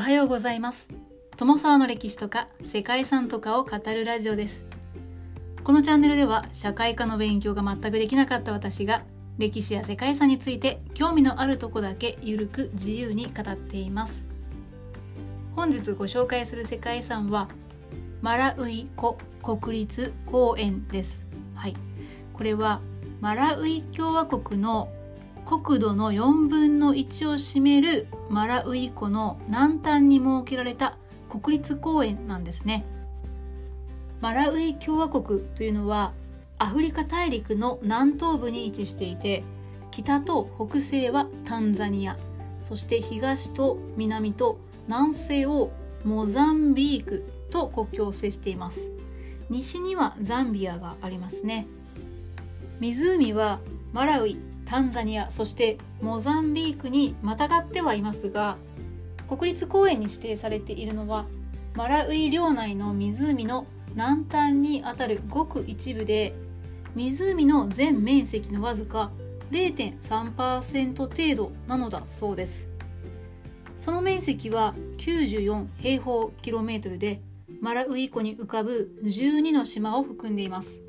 はようございます。友沢の歴史とか世界遺産とかを語るラジオです。このチャンネルでは社会科の勉強が全くできなかった私が歴史や世界遺産について興味のあるとこだけゆるく自由に語っています。本日ご紹介する世界遺産はマラウイコ国立公園です。はい。これはマラウイ共和国の国土の4分の1を占めるマラウイ湖の南端に設けられた国立公園なんですね。マラウイ共和国というのはアフリカ大陸の南東部に位置していて北と北西はタンザニアそして東と南と南西をモザンビークと国境を接しています。西にはザンビアがありますね。湖はマラウイタンザニアそしてモザンビークにまたがってはいますが国立公園に指定されているのはマラウイ領内の湖の南端にあたるごく一部で湖の全面積のわずか0.3%程度なのだそうです。その面積は94平方キロメートルでマラウイ湖に浮かぶ12の島を含んでいます。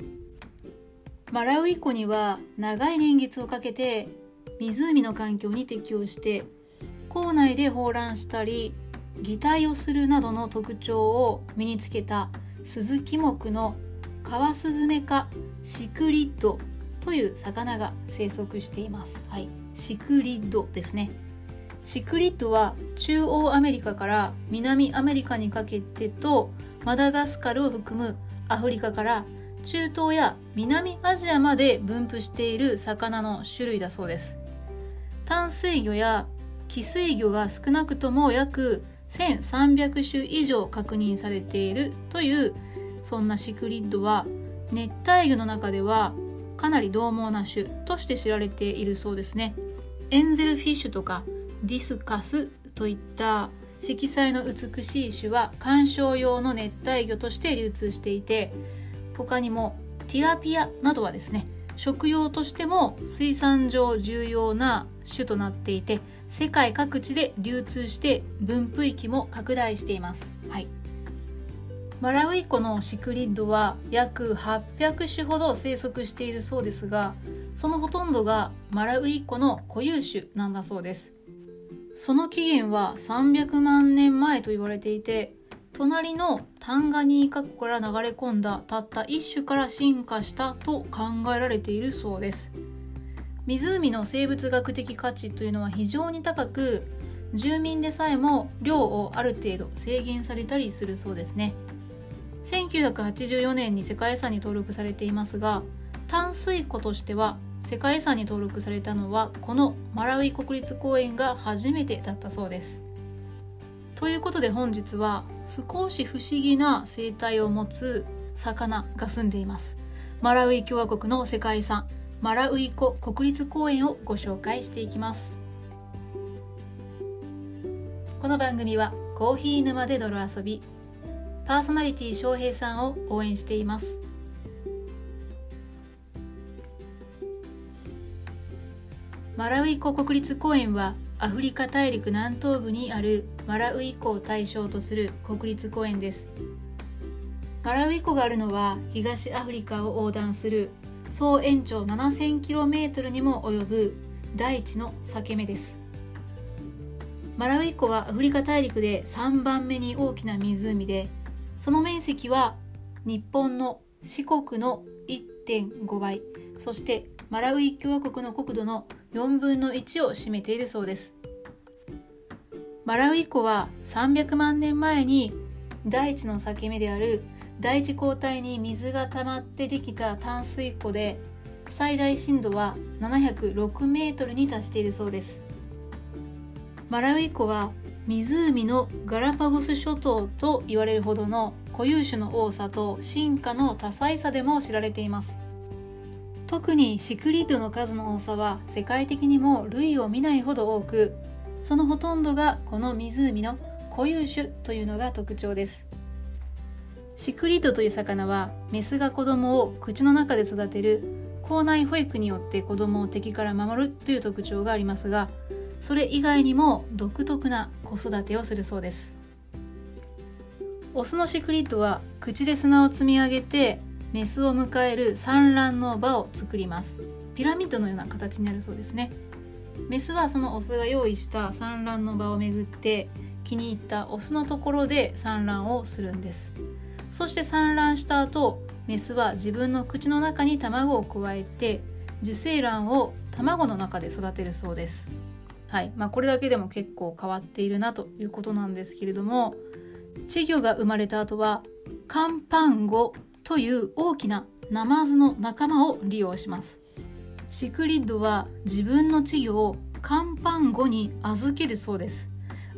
マラウイ湖には長い年月をかけて湖の環境に適応して校内で放卵したり擬態をするなどの特徴を身につけたスズキ目のカワスズメ科シクリッドという魚が生息しています。はい、シクリッドですね。シクリッドは中央アメリカから南アメリカにかけてとマダガスカルを含むアフリカから中東や南アジアまで分布している魚の種類だそうです。淡水魚や寄水魚が少なくとも約1300種以上確認されているというそんなシクリッドは熱帯魚の中ではかなり獰猛な種として知られているそうですね。エンゼルフィッシュとかディスカスといった色彩の美しい種は観賞用の熱帯魚として流通していて他にもティラピアなどはですね食用としても水産上重要な種となっていて世界各地で流通して分布域も拡大しています、はい、マラウイ湖のシクリッドは約800種ほど生息しているそうですがそのほとんどがマラウイ湖の固有種なんだそうです。その起源は300万年前と言われていて隣のタンガニーカ湖から流れ込んだたった一種から進化したと考えられているそうです。湖の生物学的価値というのは非常に高く住民でさえも量をある程度制限されたりするそうですね。1984年に世界遺産に登録されていますが淡水湖としては世界遺産に登録されたのはこのマラウイ国立公園が初めてだったそうです。ということで本日は少し不思議な生態を持つ魚が住んでいます。マラウイ共和国の世界遺産マラウイ湖国立公園をご紹介していきます。この番組はコーヒー沼で泥遊びパーソナリティ翔平さんを応援しています。マラウイ湖国立公園はアフリカ大陸南東部にあるマラウイ湖を対象とする国立公園です。マラウイ湖があるのは東アフリカを横断する総延長 7000km にも及ぶ大地の裂け目です。マラウイ湖はアフリカ大陸で3番目に大きな湖でその面積は日本の四国の1.5倍そしてマラウイ共和国の国土の4分の1を占めているそうです。マラウイ湖は300万年前に大地の裂け目である大地溝帯に水が溜まってできた淡水湖で最大深度は706メートルに達しているそうです。マラウイ湖は湖のガラパゴス諸島と言われるほどの固有種の多さと進化の多彩さでも知られています。特にシクリッドの数の多さは世界的にも類を見ないほど多くそのほとんどがこの湖の固有種というのが特徴です。シクリッドという魚はメスが子供を口の中で育てる口内保育によって子供を敵から守るという特徴がありますがそれ以外にも独特な子育てをするそうです。オスのシクリッドは口で砂を積み上げてメスを迎える産卵の場を作ります。ピラミッドのような形になるそうですね。メスはそのオスが用意した産卵の場をめぐって気に入ったオスのところで産卵をするんです。そして産卵した後メスは自分の口の中に卵を加えて受精卵を卵の中で育てるそうです。はい。まあ、これだけでも結構変わっているなということなんですけれども稚魚が生まれた後はカンパンゴという大きなナマズの仲間を利用します。シクリッドは自分の稚魚をカンパンゴに預けるそうです。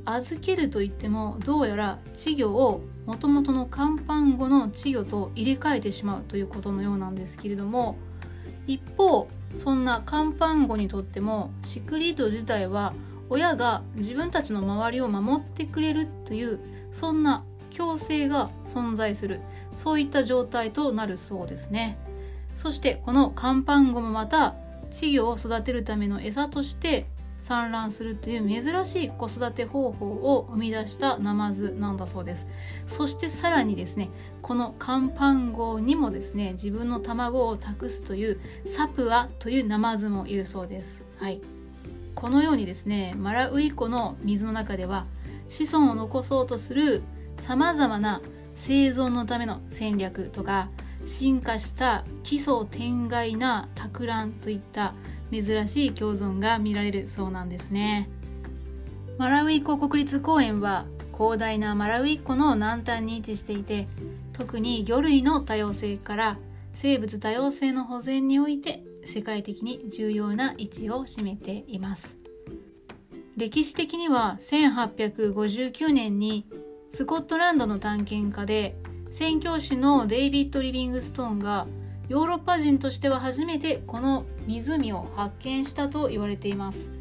預けるといってもどうやら稚魚をもともとのカンパンゴの稚魚と入れ替えてしまうということのようなんですけれども一方そんなカンパンゴにとってもシクリッド自体は親が自分たちの周りを守ってくれるというそんな共生が存在する。そういった状態となるそうですね。そしてこのカンパンゴもまた稚魚を育てるための餌として産卵するという珍しい子育て方法を生み出したナマズなんだそうです。そしてさらにですねこのカンパンゴにもですね自分の卵を託すというサプアというナマズもいるそうです。はい。このようにですねマラウイ湖の水の中では子孫を残そうとするさまざまな生存のための戦略とか進化した奇想天外な托卵といった珍しい共存が見られるそうなんですね。マラウイ湖国立公園は広大なマラウイ湖の南端に位置していて特に魚類の多様性から生物多様性の保全において世界的に重要な位置を占めています。歴史的には1859年にスコットランドの探検家で宣教師のデイビッド・リビングストーンがヨーロッパ人としては初めてこの湖を発見したと言われています。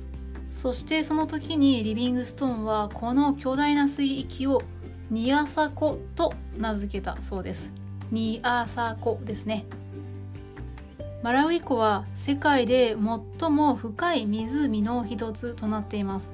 そしてその時にリビングストーンはこの巨大な水域をニアサコと名付けたそうです。ニアサコですね。マラウイ湖は世界で最も深い湖の一つとなっています。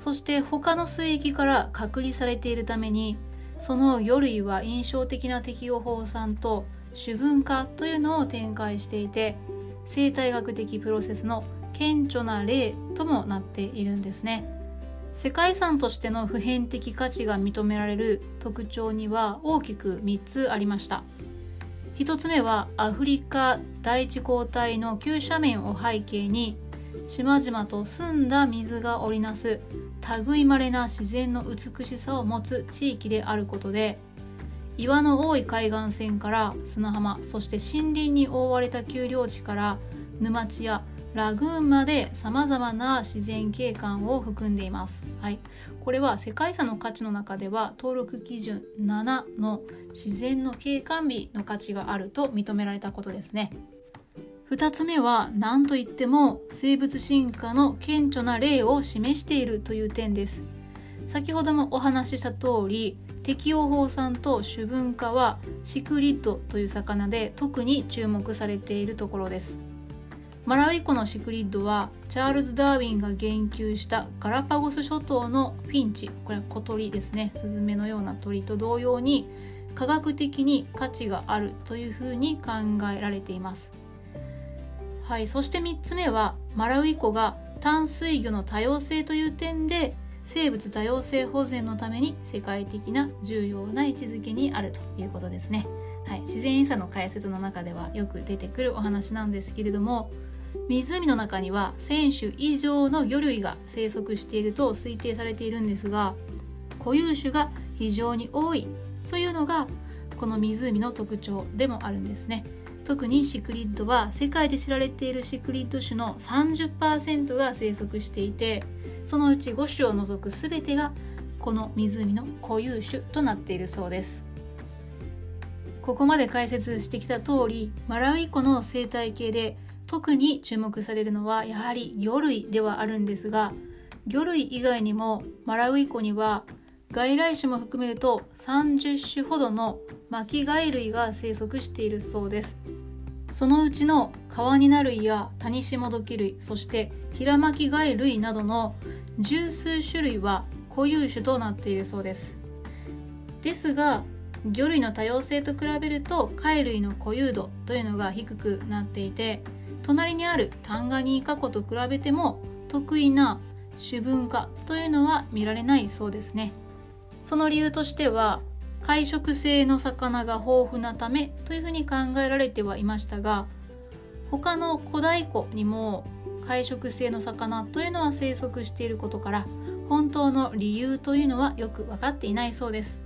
そして他の水域から隔離されているためにその魚類は印象的な適応放散と主文化というのを展開していて生態学的プロセスの顕著な例ともなっているんですね。世界遺産としての普遍的価値が認められる特徴には大きく3つありました。1つ目はアフリカ大地交代の急斜面を背景に島々と澄んだ水が織りなす類まれな自然の美しさを持つ地域であることで岩の多い海岸線から砂浜そして森林に覆われた丘陵地から沼地やラグーンまで様々な自然景観を含んでいます。はい。これは世界遺産の価値の中では登録基準7の自然の景観美の価値があると認められたことですね。2つ目は何といっても生物進化の顕著な例を示しているという点です。先ほどもお話しした通り適応法産と主文化はシクリッドという魚で特に注目されているところです。マラウイ湖のシクリッドはチャールズ・ダーウィンが言及したガラパゴス諸島のフィンチこれは小鳥ですねスズメのような鳥と同様に科学的に価値があるというふうに考えられていますはいそして3つ目はマラウイ湖が淡水魚の多様性という点で生物多様性保全のために世界的な重要な位置づけにあるということですね、はい、自然遺産の解説の中ではよく出てくるお話なんですけれども湖の中には1000種以上の魚類が生息していると推定されているんですが固有種が非常に多いというのがこの湖の特徴でもあるんですね。特にシクリッドは世界で知られているシクリッド種の30%が生息していてそのうち5種を除く全てがこの湖の固有種となっているそうです。ここまで解説してきた通りマラウイ湖の生態系で特に注目されるのはやはり魚類ではあるんですが魚類以外にもマラウイ湖には外来種も含めると30種ほどの巻貝類が生息しているそうです。そのうちの川にな類やタニシモドキ類そしてヒラマキガイ類などの十数種類は固有種となっているそうです。ですが魚類の多様性と比べると貝類の固有度というのが低くなっていて隣にあるタンガニーカ湖と比べても得意な主文化というのは見られないそうですね。その理由としては海食性の魚が豊富なためというふうに考えられてはいましたが他の古代湖にも海食性の魚というのは生息していることから本当の理由というのはよく分かっていないそうです。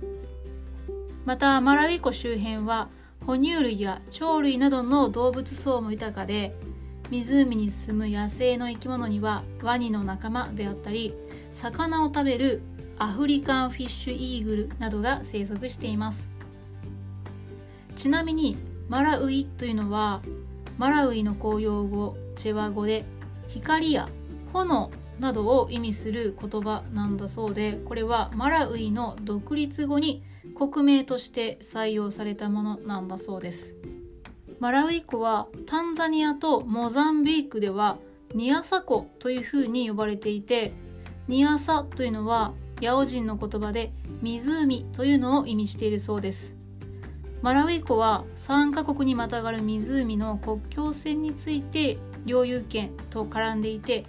またマラウイ湖周辺は哺乳類や鳥類などの動物層も豊かで湖に住む野生の生き物にはワニの仲間であったり魚を食べるアフリカンフィッシュイーグルなどが生息しています。ちなみにマラウイというのはマラウイの公用語チェワ語で光や炎などを意味する言葉なんだそうでこれはマラウイの独立後に国名として採用されたものなんだそうです。マラウイ湖はタンザニアとモザンビークではニアサ湖というふうに呼ばれていてニアサというのはヤオ人の言葉で湖というのを意味しているそうです。マラウイ湖は3カ国にまたがる湖の国境線について領有権と絡んでいて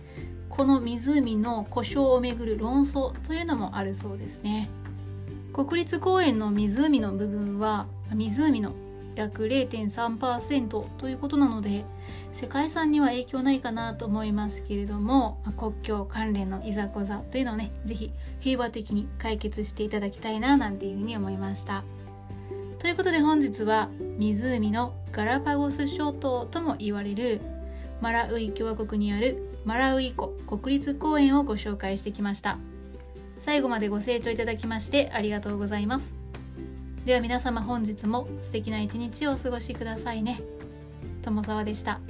この湖の故障をめぐる論争というのもあるそうですね。国立公園の湖の部分は湖の約0.3%ということなので世界遺産には影響ないかなと思いますけれども、ま、国境関連のいざこざというのをね是非平和的に解決していただきたいななんていうふうに思いました。ということで本日は湖のガラパゴス諸島とも言われるマラウイ共和国にあるマラウイ湖国立公園をご紹介してきました。最後までご清聴いただきましてありがとうございます。では皆様本日も素敵な一日をお過ごしくださいね友沢でした。